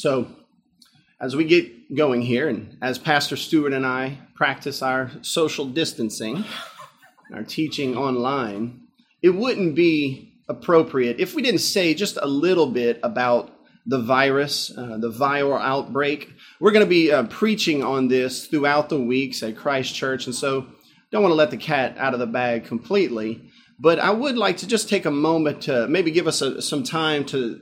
So, as we get going here, and as Pastor Stewart and I practice our social distancing, our teaching online, it wouldn't be appropriate if we didn't say just a little bit about the virus, uh, the viral outbreak. We're going to be uh, preaching on this throughout the weeks at Christ Church, and so don't want to let the cat out of the bag completely. But I would like to just take a moment to maybe give us a, some time to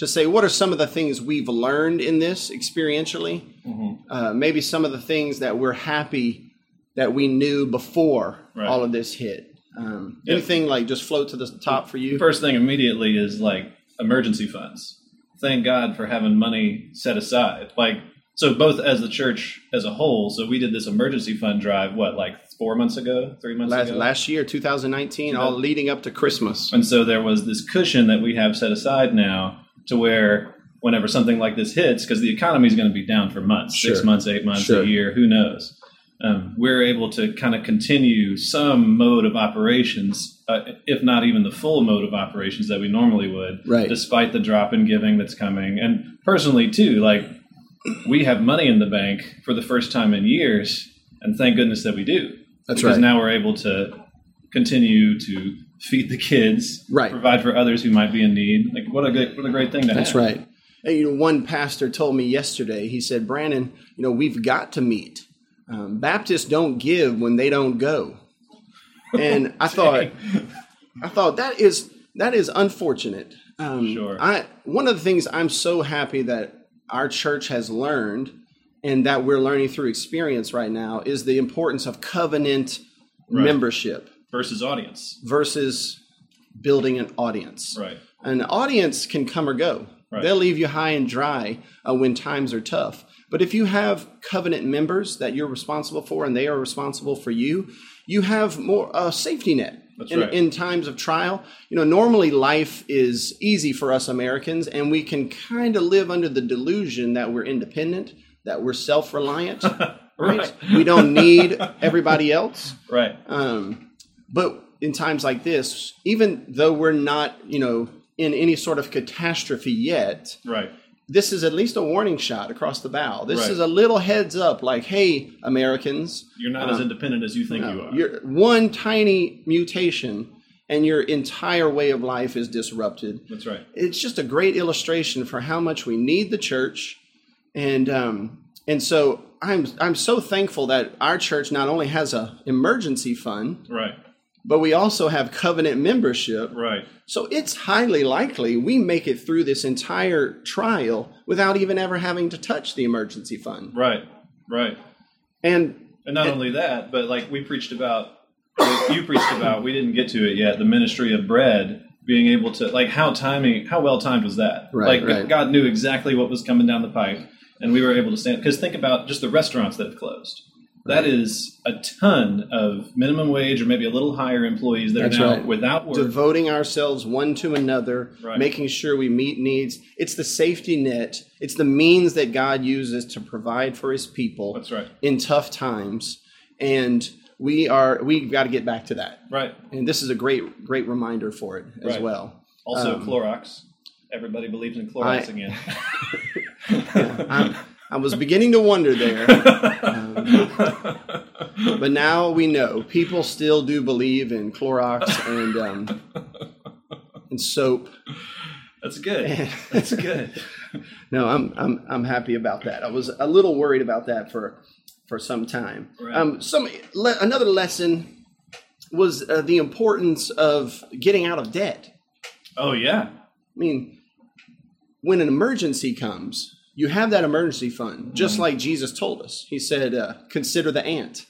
to say what are some of the things we've learned in this experientially. Mm-hmm. Uh, maybe some of the things that we're happy that we knew before right. all of this hit. Um, yep. Anything like just float to the top for you? First thing immediately is like emergency funds. Thank God for having money set aside. Like so, both as the church as a whole. So we did this emergency fund drive. What like four months ago, three months last, ago, last year, 2019, all leading up to Christmas. And so there was this cushion that we have set aside now to where whenever something like this hits, because the economy is going to be down for months, sure. six months, eight months, sure. a year, who knows? Um, we're able to kind of continue some mode of operations, uh, if not even the full mode of operations that we normally would, right. despite the drop in giving that's coming. And personally, too, like we have money in the bank for the first time in years, and thank goodness that we do. That's because right. now we're able to continue to feed the kids, right. provide for others who might be in need. Like what a good, what a great thing to That's have. That's right. And, you know, one pastor told me yesterday. He said, "Brandon, you know, we've got to meet. Um, Baptists don't give when they don't go." And I thought, I thought that is that is unfortunate. Um, sure. I one of the things I'm so happy that our church has learned and that we're learning through experience right now is the importance of covenant right. membership versus audience versus building an audience. Right. An audience can come or go. Right. They'll leave you high and dry uh, when times are tough. But if you have covenant members that you're responsible for and they are responsible for you, you have more a uh, safety net. In, right. in, times of trial. You know, normally life is easy for us Americans, and we can kind of live under the delusion that we're independent, that we're self reliant, right? right? We don't need everybody else. Right. Um, but in times like this, even though we're not, you know, in any sort of catastrophe yet, right. This is at least a warning shot across the bow. This right. is a little heads up, like, "Hey, Americans, you're not um, as independent as you think no, you are. You're one tiny mutation, and your entire way of life is disrupted." That's right. It's just a great illustration for how much we need the church, and um, and so I'm I'm so thankful that our church not only has a emergency fund, right but we also have covenant membership. Right. So it's highly likely we make it through this entire trial without even ever having to touch the emergency fund. Right. Right. And and not and, only that, but like we preached about you preached about, we didn't get to it yet, the ministry of bread being able to like how timing how well timed was that? Right, like right. God knew exactly what was coming down the pipe and we were able to stand because think about just the restaurants that have closed that is a ton of minimum wage or maybe a little higher employees that That's are now right. without work. Devoting ourselves one to another, right. making sure we meet needs. It's the safety net. It's the means that God uses to provide for his people That's right. in tough times. And we are we've got to get back to that. Right. And this is a great great reminder for it as right. well. Also um, Clorox. Everybody believes in Clorox I, again. yeah, I was beginning to wonder there. Um, but now we know people still do believe in Clorox and um, and soap. That's good. That's good. no, I'm I'm I'm happy about that. I was a little worried about that for for some time. Right. Um, some le- another lesson was uh, the importance of getting out of debt. Oh yeah. I mean, when an emergency comes, you have that emergency fund, just mm-hmm. like Jesus told us. He said, uh, "Consider the ant."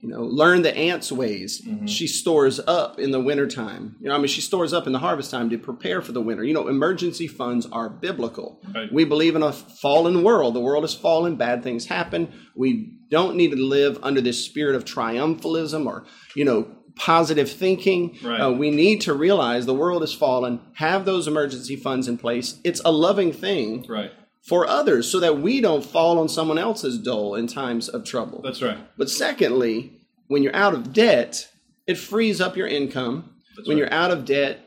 You know, learn the ant's ways. Mm-hmm. She stores up in the wintertime. You know, I mean, she stores up in the harvest time to prepare for the winter. You know, emergency funds are biblical. Right. We believe in a fallen world. The world is fallen, bad things happen. We don't need to live under this spirit of triumphalism or, you know, positive thinking. Right. Uh, we need to realize the world is fallen, have those emergency funds in place. It's a loving thing. Right for others so that we don't fall on someone else's dole in times of trouble. That's right. But secondly, when you're out of debt, it frees up your income. That's when right. you're out of debt,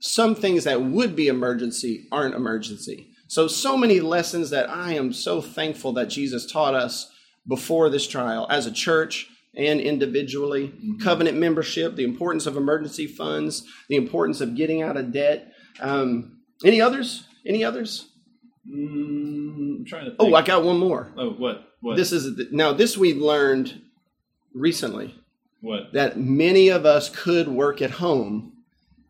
some things that would be emergency aren't emergency. So, so many lessons that I am so thankful that Jesus taught us before this trial as a church and individually. Mm-hmm. Covenant membership, the importance of emergency funds, the importance of getting out of debt. Um, any others? Any others? Mm, I'm trying to. Oh, think. Oh, I got one more. Oh, what? What? This is now. This we learned recently. What? That many of us could work at home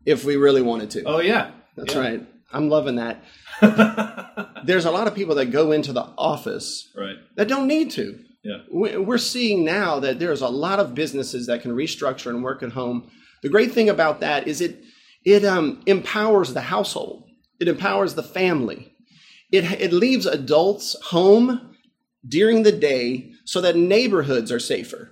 if we really wanted to. Oh yeah, that's yeah. right. I'm loving that. There's a lot of people that go into the office right. that don't need to. Yeah. We're seeing now that there's a lot of businesses that can restructure and work at home. The great thing about that is it it um, empowers the household. It empowers the family. It it leaves adults home during the day so that neighborhoods are safer.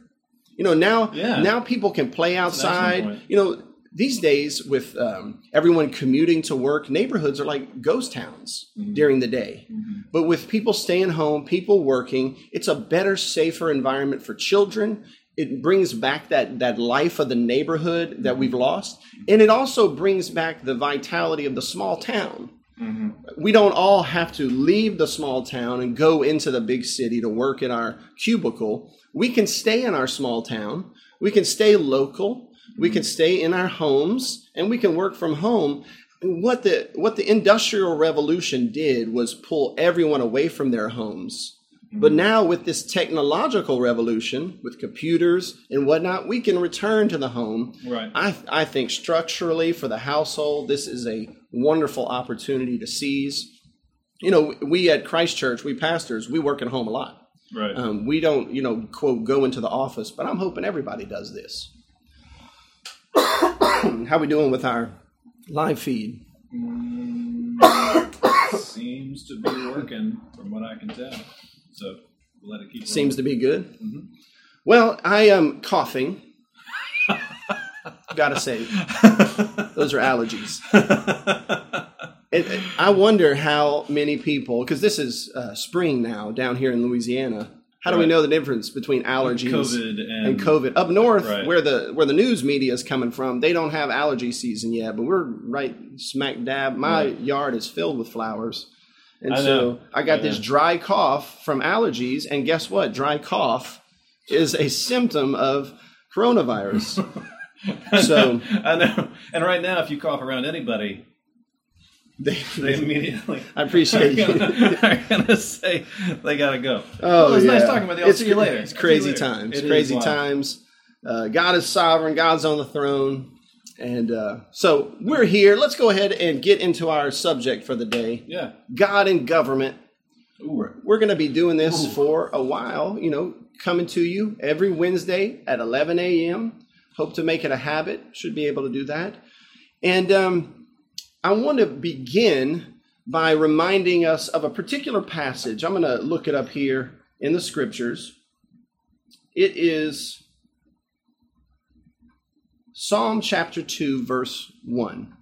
You know now yeah. now people can play outside. You know these days with um, everyone commuting to work neighborhoods are like ghost towns mm-hmm. during the day mm-hmm. but with people staying home people working it's a better safer environment for children it brings back that that life of the neighborhood that we've mm-hmm. lost and it also brings back the vitality of the small town mm-hmm. we don't all have to leave the small town and go into the big city to work in our cubicle we can stay in our small town we can stay local we can stay in our homes and we can work from home. what the what the industrial revolution did was pull everyone away from their homes. But now with this technological revolution, with computers and whatnot, we can return to the home. Right. I I think structurally for the household, this is a wonderful opportunity to seize. You know, we at Christ Church, we pastors, we work at home a lot. Right. Um, we don't, you know, quote, go into the office, but I'm hoping everybody does this. How we doing with our live feed? Mm, seems to be working from what I can tell. So we'll let it keep. It. Seems to be good. Mm-hmm. Well, I am coughing. Gotta say, those are allergies. I wonder how many people, because this is uh, spring now down here in Louisiana, how do right. we know the difference between allergies COVID and, and COVID? Up north, right. where the where the news media is coming from, they don't have allergy season yet, but we're right smack dab. My right. yard is filled with flowers, and I so I got I this dry cough from allergies. And guess what? Dry cough is a symptom of coronavirus. so I know. And right now, if you cough around anybody, they, they immediately. I appreciate you. I'm gonna say they gotta go. Oh, well, it's yeah. nice talking with you. I'll it's, see you later. It's crazy times. It crazy times. Uh, God is sovereign. God's on the throne. And uh, so we're here. Let's go ahead and get into our subject for the day. Yeah. God and government. Ooh. We're going to be doing this Ooh. for a while, you know, coming to you every Wednesday at 11 a.m. Hope to make it a habit. Should be able to do that. And um, I want to begin by reminding us of a particular passage. I'm going to look it up here in the scriptures. It is Psalm chapter 2, verse 1.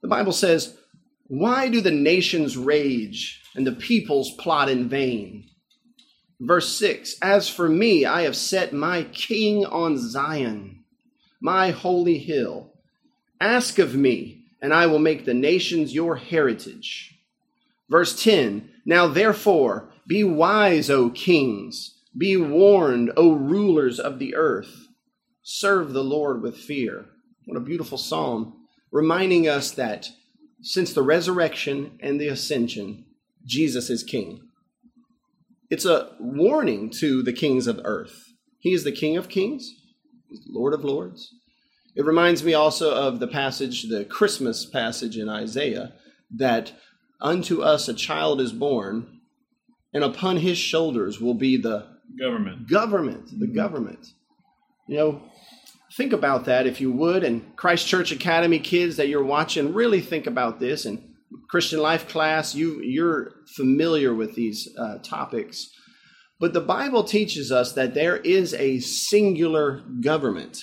The Bible says, Why do the nations rage and the peoples plot in vain? Verse 6 As for me, I have set my king on Zion, my holy hill. Ask of me and I will make the nations your heritage. Verse 10 Now therefore, be wise, O kings, be warned, O rulers of the earth. Serve the Lord with fear. What a beautiful psalm, reminding us that since the resurrection and the ascension, Jesus is king. It's a warning to the kings of earth. He is the King of kings, Lord of lords, it reminds me also of the passage, the Christmas passage in Isaiah, that unto us a child is born, and upon his shoulders will be the government. Government, the mm-hmm. government. You know, think about that if you would. And Christ Church Academy kids that you're watching, really think about this. And Christian life class, you you're familiar with these uh, topics. But the Bible teaches us that there is a singular government.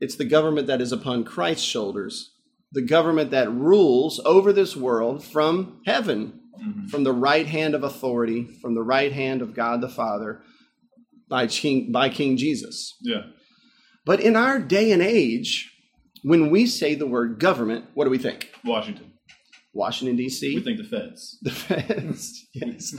It's the government that is upon Christ's shoulders, the government that rules over this world from heaven, mm-hmm. from the right hand of authority, from the right hand of God the Father by King, by King Jesus. Yeah. But in our day and age, when we say the word government, what do we think? Washington. Washington D.C. We think the feds. The feds. yes.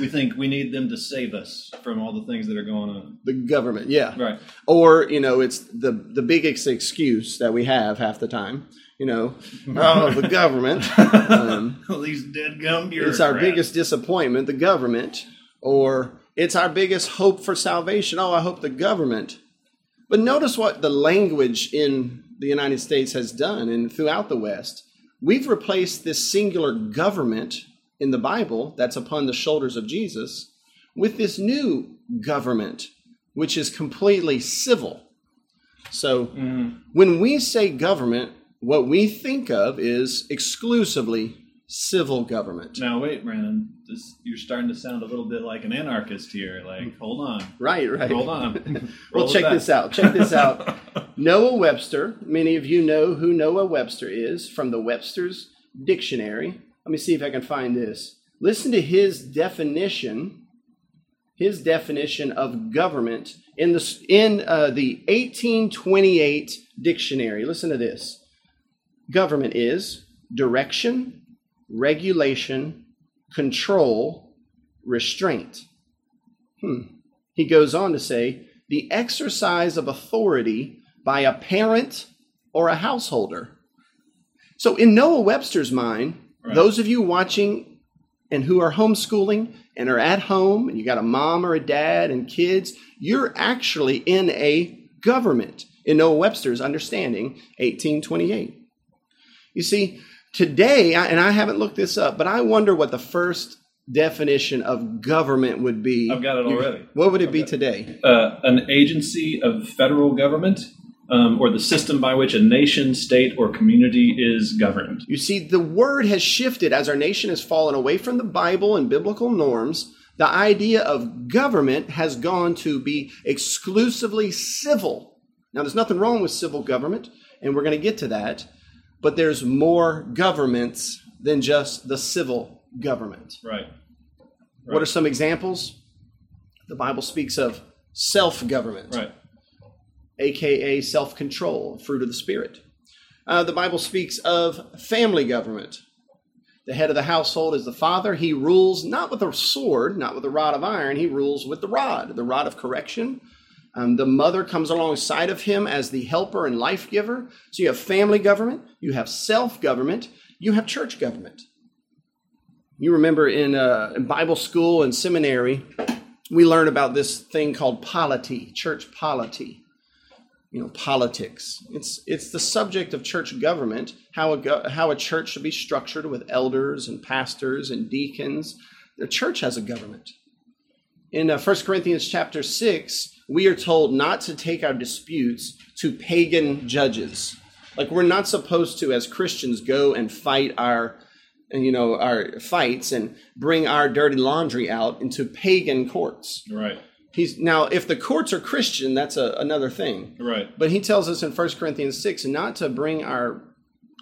We think we need them to save us from all the things that are going on. The government. Yeah. Right. Or you know, it's the the biggest excuse that we have half the time. You know, oh, the government. Um, These dead gum It's our biggest disappointment, the government. Or it's our biggest hope for salvation. Oh, I hope the government. But notice what the language in the United States has done and throughout the West. We've replaced this singular government in the Bible that's upon the shoulders of Jesus with this new government, which is completely civil. So mm. when we say government, what we think of is exclusively civil government. Now, wait, Brandon, this, you're starting to sound a little bit like an anarchist here. Like, hold on. Right, right. Hold on. well, check this out. Check this out. Noah Webster, many of you know who Noah Webster is from the Webster's Dictionary. Let me see if I can find this. Listen to his definition. His definition of government in the in uh, the 1828 dictionary. Listen to this. Government is direction, regulation, control, restraint. Hmm. He goes on to say the exercise of authority by a parent or a householder. So, in Noah Webster's mind, right. those of you watching and who are homeschooling and are at home, and you got a mom or a dad and kids, you're actually in a government. In Noah Webster's understanding, 1828. You see, Today, and I haven't looked this up, but I wonder what the first definition of government would be. I've got it already. What would it be today? Uh, an agency of federal government um, or the system by which a nation, state, or community is governed. You see, the word has shifted as our nation has fallen away from the Bible and biblical norms. The idea of government has gone to be exclusively civil. Now, there's nothing wrong with civil government, and we're going to get to that but there's more governments than just the civil government. Right. right. What are some examples? The Bible speaks of self government, right. aka self control, fruit of the Spirit. Uh, the Bible speaks of family government. The head of the household is the father. He rules not with a sword, not with a rod of iron. He rules with the rod, the rod of correction, um, the mother comes alongside of him as the helper and life giver. So you have family government, you have self government, you have church government. You remember in, uh, in Bible school and seminary, we learn about this thing called polity, church polity. You know, politics. It's it's the subject of church government, how a go- how a church should be structured with elders and pastors and deacons. The church has a government. In uh, 1 Corinthians chapter 6, we are told not to take our disputes to pagan judges. Like we're not supposed to, as Christians, go and fight our, you know, our fights and bring our dirty laundry out into pagan courts. Right. He's now, if the courts are Christian, that's a, another thing. Right. But he tells us in 1 Corinthians six not to bring our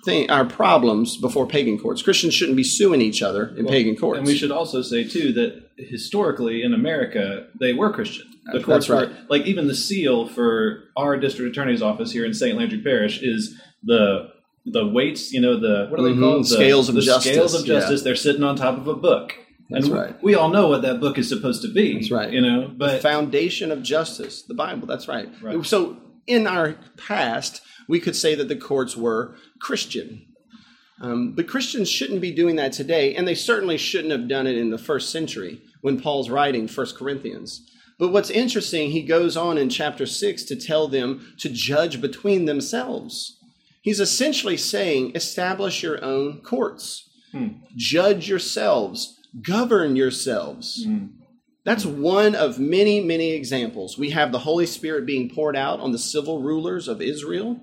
thing, our problems before pagan courts. Christians shouldn't be suing each other in well, pagan courts. And we should also say too that historically in America they were Christian. The courts right. were like even the seal for our district attorney's office here in St. Landry Parish is the the weights, you know, the what are they mm-hmm. called? The, scales of the justice. Scales of justice. Yeah. They're sitting on top of a book. That's and right. We all know what that book is supposed to be. That's right. You know, but the foundation of justice, the Bible. That's right. right. So in our past, we could say that the courts were Christian. Um, but Christians shouldn't be doing that today, and they certainly shouldn't have done it in the first century when Paul's writing First Corinthians. But what's interesting, he goes on in chapter 6 to tell them to judge between themselves. He's essentially saying, establish your own courts, hmm. judge yourselves, govern yourselves. Hmm. That's one of many, many examples. We have the Holy Spirit being poured out on the civil rulers of Israel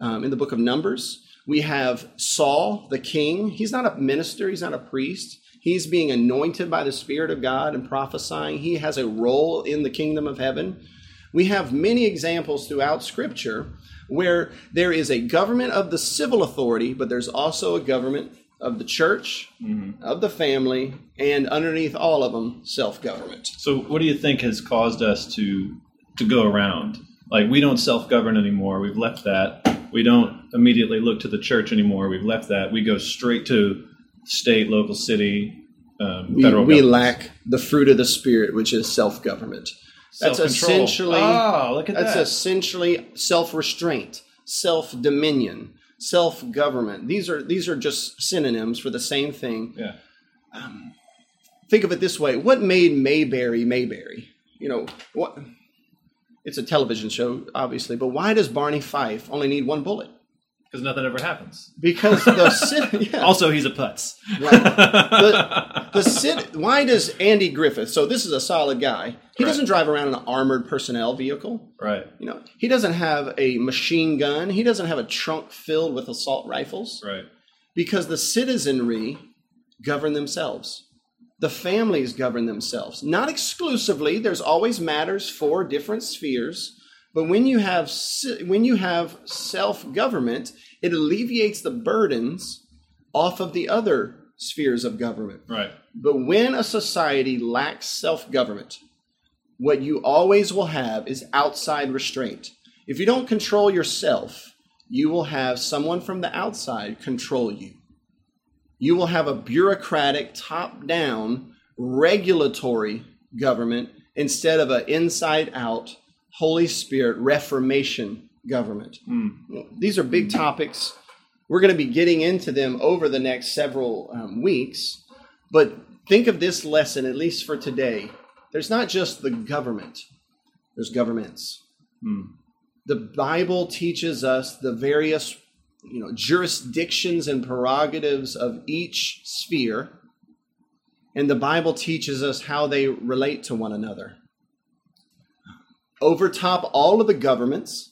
um, in the book of Numbers. We have Saul, the king. He's not a minister, he's not a priest. He's being anointed by the Spirit of God and prophesying. He has a role in the kingdom of heaven. We have many examples throughout Scripture where there is a government of the civil authority, but there's also a government of the church, mm-hmm. of the family, and underneath all of them, self government. So, what do you think has caused us to to go around? Like, we don't self govern anymore. We've left that We don't immediately look to the church anymore. We've left that. We go straight to state, local, city, um, we, federal. We lack the fruit of the spirit, which is self government. That's essentially. Oh, look at that's that. essentially self restraint, self dominion, self government. These are these are just synonyms for the same thing. Yeah. Um, think of it this way: What made Mayberry Mayberry? You know what? It's a television show, obviously, but why does Barney Fife only need one bullet? Because nothing ever happens. Because the yeah. also he's a putz. Right. The, the sit. Why does Andy Griffith? So this is a solid guy. He right. doesn't drive around in an armored personnel vehicle. Right. You know, he doesn't have a machine gun. He doesn't have a trunk filled with assault rifles. Right. Because the citizenry govern themselves. The families govern themselves. Not exclusively. There's always matters for different spheres but when you have when you have self-government, it alleviates the burdens off of the other spheres of government. Right. But when a society lacks self-government, what you always will have is outside restraint. If you don't control yourself, you will have someone from the outside control you. You will have a bureaucratic, top down, regulatory government instead of an inside out Holy Spirit Reformation government. Mm. These are big topics. We're going to be getting into them over the next several um, weeks. But think of this lesson, at least for today. There's not just the government, there's governments. Mm. The Bible teaches us the various you know, jurisdictions and prerogatives of each sphere. And the Bible teaches us how they relate to one another overtop all of the governments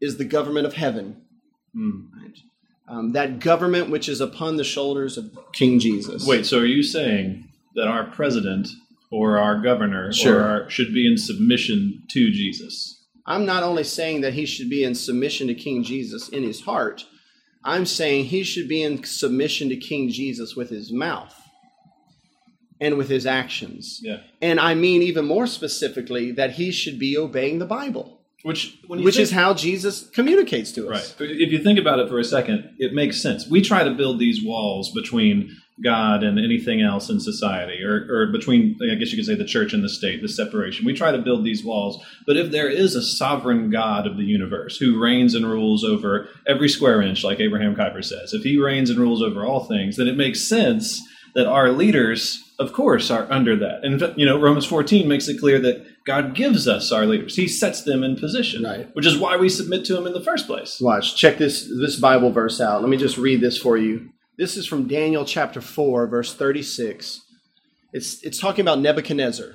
is the government of heaven. Mm. Right? Um, that government which is upon the shoulders of King Jesus. Wait, so are you saying that our president or our governor sure. or our, should be in submission to Jesus? I'm not only saying that he should be in submission to King Jesus in his heart, I'm saying he should be in submission to King Jesus with his mouth and with his actions. Yeah. And I mean even more specifically that he should be obeying the Bible. Which, which think, is how Jesus communicates to us. Right. If you think about it for a second, it makes sense. We try to build these walls between God and anything else in society, or, or between, I guess you could say, the church and the state, the separation. We try to build these walls. But if there is a sovereign God of the universe who reigns and rules over every square inch, like Abraham Kuyper says, if he reigns and rules over all things, then it makes sense that our leaders of course, are under that. And you know, Romans 14 makes it clear that God gives us our leaders. He sets them in position, right. which is why we submit to Him in the first place. Watch, check this this Bible verse out. Let me just read this for you. This is from Daniel chapter 4, verse 36. It's it's talking about Nebuchadnezzar.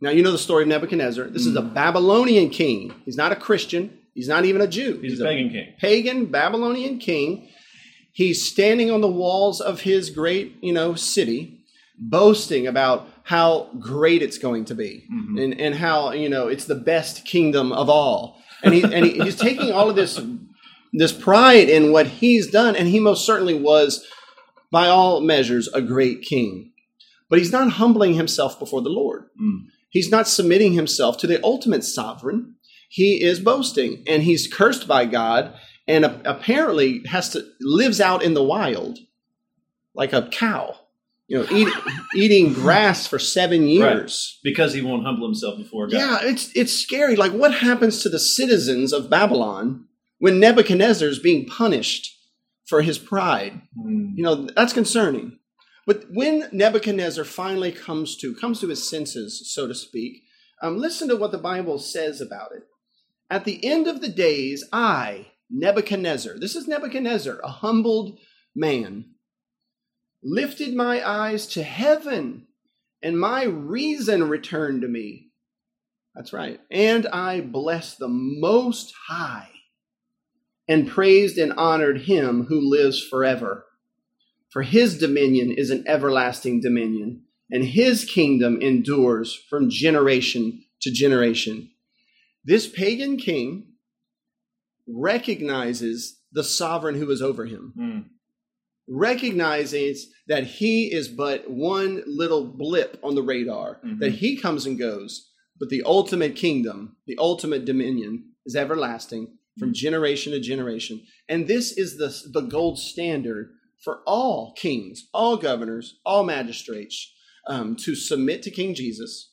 Now you know the story of Nebuchadnezzar. This mm. is a mm. Babylonian king. He's not a Christian. He's not even a Jew. He's, He's a pagan king. Pagan Babylonian king. He's standing on the walls of his great, you know, city boasting about how great it's going to be mm-hmm. and, and how you know it's the best kingdom of all and he and he, he's taking all of this this pride in what he's done and he most certainly was by all measures a great king but he's not humbling himself before the lord mm. he's not submitting himself to the ultimate sovereign he is boasting and he's cursed by god and apparently has to lives out in the wild like a cow you know, eat, eating grass for seven years right. because he won't humble himself before God. Yeah, it's it's scary. Like, what happens to the citizens of Babylon when Nebuchadnezzar is being punished for his pride? Mm. You know, that's concerning. But when Nebuchadnezzar finally comes to comes to his senses, so to speak, um, listen to what the Bible says about it. At the end of the days, I, Nebuchadnezzar, this is Nebuchadnezzar, a humbled man lifted my eyes to heaven, and my reason returned to me. That's right. And I blessed the Most High and praised and honored him who lives forever. For his dominion is an everlasting dominion, and his kingdom endures from generation to generation. This pagan king recognizes the sovereign who is over him. Mm recognizes that he is but one little blip on the radar, mm-hmm. that he comes and goes, but the ultimate kingdom, the ultimate dominion is everlasting. From generation to generation. And this is the, the gold standard for all kings, all governors, all magistrates um, to submit to King Jesus.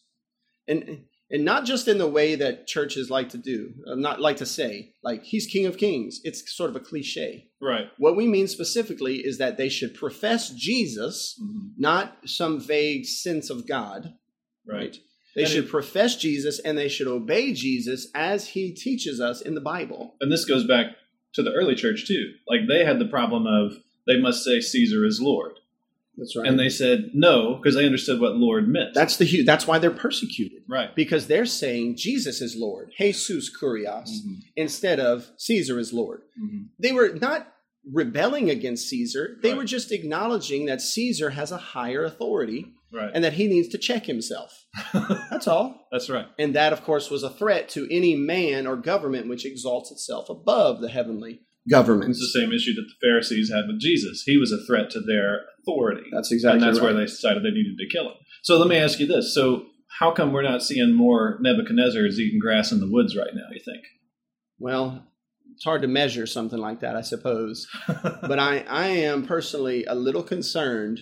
And, and not just in the way that churches like to do, uh, not like to say, like, he's King of Kings. It's sort of a cliche. Right. What we mean specifically is that they should profess Jesus, mm-hmm. not some vague sense of God. Right. right? They and should it, profess Jesus and they should obey Jesus as he teaches us in the Bible. And this goes back to the early church too. Like they had the problem of they must say Caesar is Lord. That's right. And they said no because they understood what Lord meant. That's the that's why they're persecuted. Right. Because they're saying Jesus is Lord, Jesus Kurios, mm-hmm. instead of Caesar is Lord. Mm-hmm. They were not rebelling against Caesar. They right. were just acknowledging that Caesar has a higher authority right. and that he needs to check himself. That's all. That's right. And that, of course, was a threat to any man or government which exalts itself above the heavenly government. It's the same issue that the Pharisees had with Jesus. He was a threat to their authority. That's exactly And that's right. where they decided they needed to kill him. So let me ask you this. So how come we're not seeing more Nebuchadnezzars eating grass in the woods right now, you think? Well, it's hard to measure something like that, I suppose. but I, I am personally a little concerned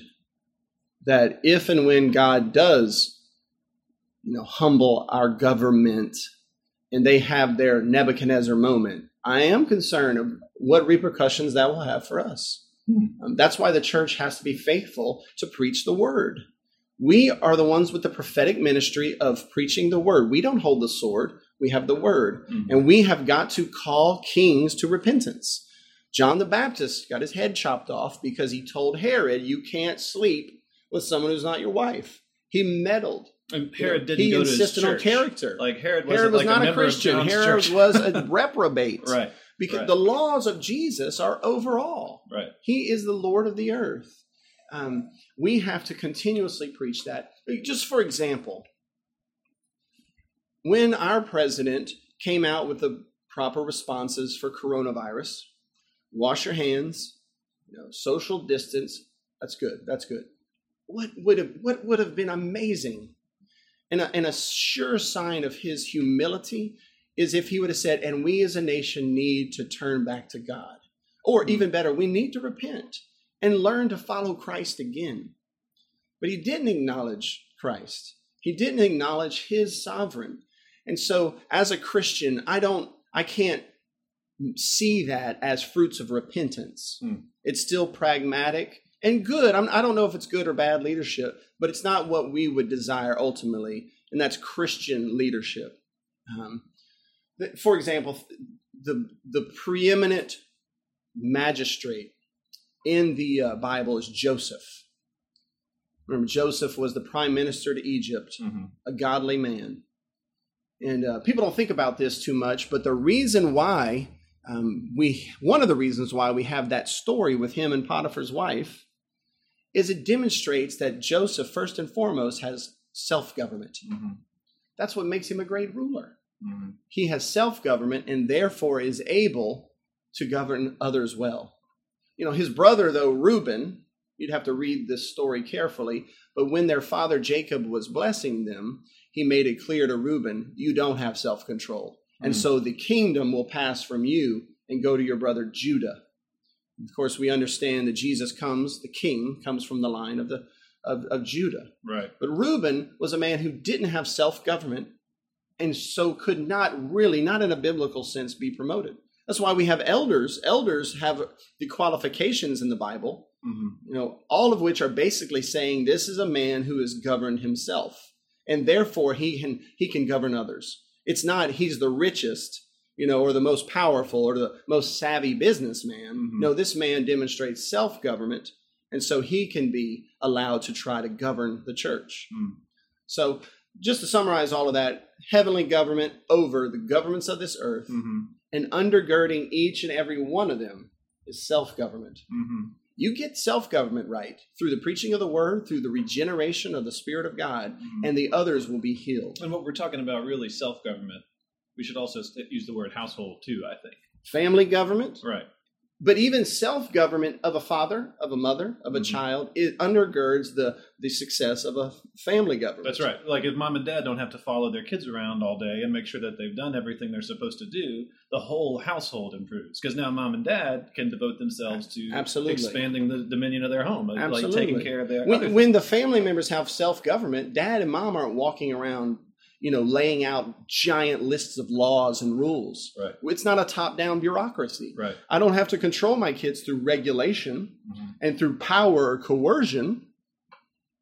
that if and when God does, you know, humble our government and they have their Nebuchadnezzar moment, I am concerned of what repercussions that will have for us. Hmm. Um, that's why the church has to be faithful to preach the word. We are the ones with the prophetic ministry of preaching the word. We don't hold the sword, we have the word. Mm-hmm. And we have got to call kings to repentance. John the Baptist got his head chopped off because he told Herod, You can't sleep with someone who's not your wife. He meddled. And Herod didn't he go insisted on character. Like Herod, Herod was like not a, a Christian. Herod church. was a reprobate. right. Because right. the laws of Jesus are overall. Right. He is the Lord of the earth. Um, we have to continuously preach that. Just for example, when our president came out with the proper responses for coronavirus, wash your hands, you know, social distance, that's good. That's good. What would have what would have been amazing and a, and a sure sign of his humility is if he would have said, and we as a nation need to turn back to God. Or mm-hmm. even better, we need to repent and learn to follow Christ again. But he didn't acknowledge Christ. He didn't acknowledge his sovereign. And so as a Christian, I don't I can't see that as fruits of repentance. Hmm. It's still pragmatic and good. I'm, I do not know if it's good or bad leadership, but it's not what we would desire ultimately, and that's Christian leadership. Um, for example, the the preeminent magistrate in the uh, Bible is Joseph. Remember, Joseph was the prime minister to Egypt, mm-hmm. a godly man. And uh, people don't think about this too much, but the reason why um, we, one of the reasons why we have that story with him and Potiphar's wife, is it demonstrates that Joseph, first and foremost, has self government. Mm-hmm. That's what makes him a great ruler. Mm-hmm. He has self government and therefore is able to govern others well. You know, his brother, though, Reuben, you'd have to read this story carefully, but when their father Jacob was blessing them, he made it clear to Reuben, you don't have self control. And so the kingdom will pass from you and go to your brother Judah. Of course, we understand that Jesus comes, the king comes from the line of the of, of Judah. Right. But Reuben was a man who didn't have self government and so could not really, not in a biblical sense, be promoted. That's why we have elders. Elders have the qualifications in the Bible, mm-hmm. you know, all of which are basically saying this is a man who has governed himself, and therefore he can he can govern others. It's not he's the richest, you know, or the most powerful or the most savvy businessman. Mm-hmm. No, this man demonstrates self government, and so he can be allowed to try to govern the church. Mm. So just to summarize all of that, heavenly government over the governments of this earth, mm-hmm. and undergirding each and every one of them is self government. Mm-hmm. You get self government right through the preaching of the word, through the regeneration of the Spirit of God, mm-hmm. and the others will be healed. And what we're talking about, really, self government, we should also use the word household too, I think. Family government. Right. But even self government of a father, of a mother, of a mm-hmm. child, it undergirds the the success of a family government. That's right. Like if mom and dad don't have to follow their kids around all day and make sure that they've done everything they're supposed to do, the whole household improves because now mom and dad can devote themselves to Absolutely. expanding the dominion of their home, Absolutely. like taking care of their. When, when the family members have self government, dad and mom aren't walking around you know, laying out giant lists of laws and rules. Right. It's not a top-down bureaucracy. Right. I don't have to control my kids through regulation mm-hmm. and through power or coercion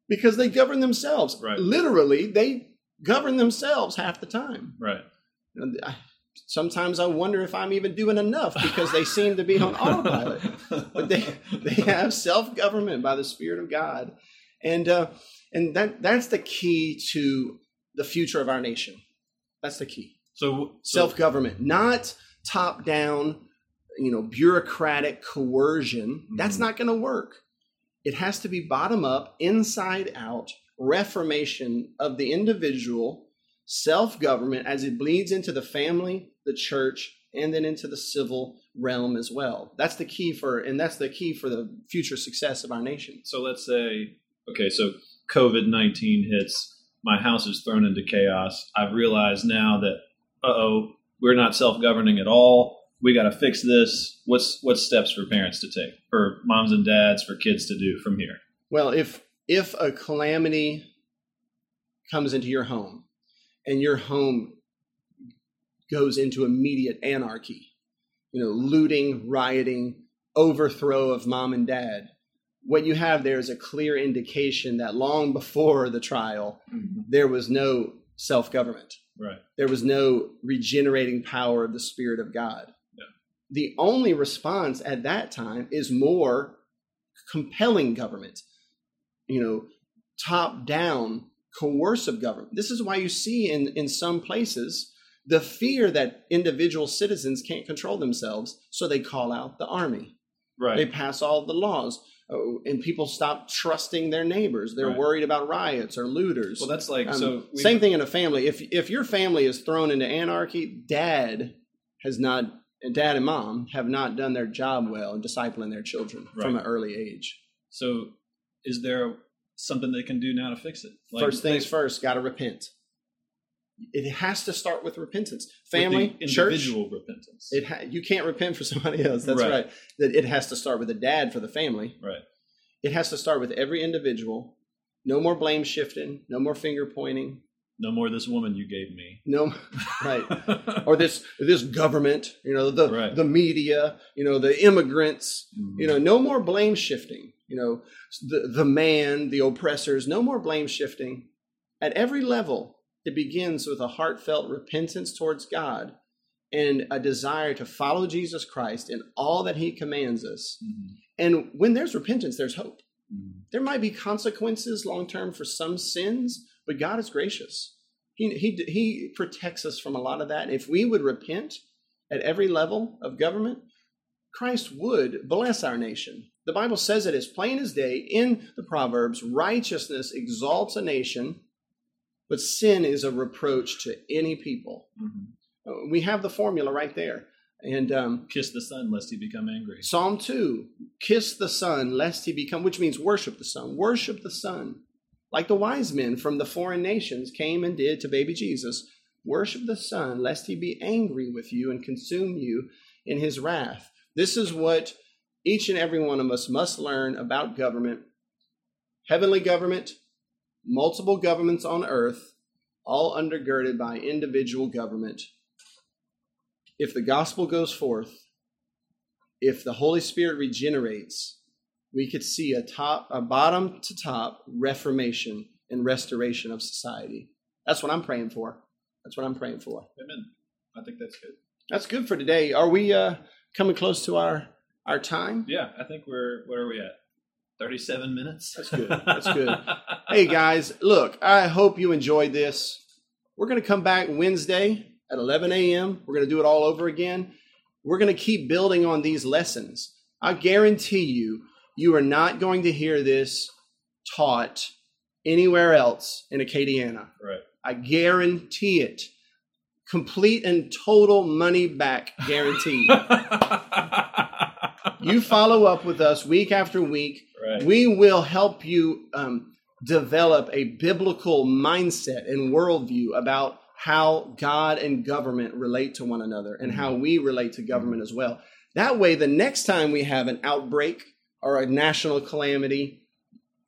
because they govern themselves. Right. Literally, they govern themselves half the time. Right. Sometimes I wonder if I'm even doing enough because they seem to be on autopilot. but they they have self-government by the Spirit of God, and uh, and that that's the key to the future of our nation. That's the key. So, so self government, not top down, you know, bureaucratic coercion. Mm-hmm. That's not going to work. It has to be bottom up, inside out reformation of the individual, self government as it bleeds into the family, the church, and then into the civil realm as well. That's the key for, and that's the key for the future success of our nation. So let's say, okay, so COVID 19 hits my house is thrown into chaos. I've realized now that, uh oh, we're not self governing at all. We got to fix this. What's what steps for parents to take, for moms and dads, for kids to do from here? Well, if if a calamity comes into your home, and your home goes into immediate anarchy, you know, looting, rioting, overthrow of mom and dad, what you have there is a clear indication that long before the trial, mm-hmm. there was no self government. Right. There was no regenerating power of the Spirit of God. Yeah. The only response at that time is more compelling government, you know, top down, coercive government. This is why you see in, in some places the fear that individual citizens can't control themselves, so they call out the army. Right. They pass all the laws. Oh, and people stop trusting their neighbors. They're right. worried about riots or looters. Well, that's like um, so. Same thing in a family. If if your family is thrown into anarchy, dad has not, dad and mom have not done their job well in discipling their children right. from an early age. So, is there something they can do now to fix it? Like, first things they, first, got to repent. It has to start with repentance. Family, with church, individual repentance. It ha- you can't repent for somebody else. That's right. right. That it has to start with the dad for the family. Right. It has to start with every individual. No more blame shifting. No more finger pointing. No more this woman you gave me. No, right. or this this government. You know the right. the media. You know the immigrants. Mm-hmm. You know no more blame shifting. You know the the man, the oppressors. No more blame shifting. At every level, it begins with a heartfelt repentance towards God and a desire to follow Jesus Christ in all that he commands us. Mm-hmm. And when there's repentance, there's hope. Mm-hmm. There might be consequences long term for some sins, but God is gracious. He, he, he protects us from a lot of that. If we would repent at every level of government, Christ would bless our nation. The Bible says it as plain as day in the Proverbs righteousness exalts a nation, but sin is a reproach to any people. Mm-hmm. Uh, we have the formula right there. And um, kiss the Son lest he become angry. Psalm 2 kiss the Son lest he become, which means worship the Son. Worship the Son. Like the wise men from the foreign nations came and did to baby Jesus. Worship the Son lest he be angry with you and consume you in his wrath. This is what each and every one of us must learn about government heavenly government, multiple governments on earth, all undergirded by individual government. If the gospel goes forth, if the Holy Spirit regenerates, we could see a top, a bottom to top reformation and restoration of society. That's what I'm praying for. That's what I'm praying for. Amen. I think that's good. That's good for today. Are we uh, coming close to our our time? Yeah, I think we're where are we at? 37 minutes. That's good. That's good. hey, guys, look, I hope you enjoyed this. We're going to come back Wednesday at 11 a.m. We're going to do it all over again. We're going to keep building on these lessons. I guarantee you, you are not going to hear this taught anywhere else in Acadiana. Right. I guarantee it. Complete and total money back guarantee. you follow up with us week after week. Right. We will help you um, develop a biblical mindset and worldview about how God and government relate to one another and how we relate to government as well. That way, the next time we have an outbreak or a national calamity,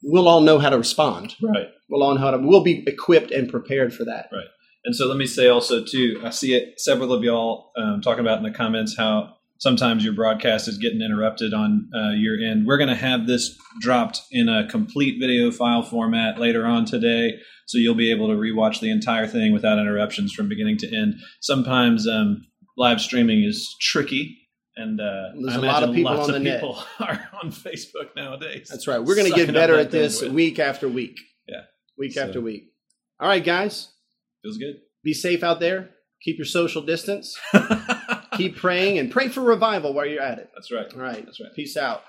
we'll all know how to respond. Right. We'll all know how to. We'll be equipped and prepared for that. Right. And so let me say also too, I see it several of y'all um, talking about in the comments how sometimes your broadcast is getting interrupted on uh, your end. We're going to have this dropped in a complete video file format later on today, so you'll be able to rewatch the entire thing without interruptions from beginning to end. Sometimes um, live streaming is tricky. And uh, there's a lot of people on the net. People are on Facebook nowadays. That's right. We're going to get better at this week after week. Yeah, week so. after week. All right, guys. Feels good. Be safe out there. Keep your social distance. Keep praying and pray for revival while you're at it. That's right. All right. That's right. Peace out.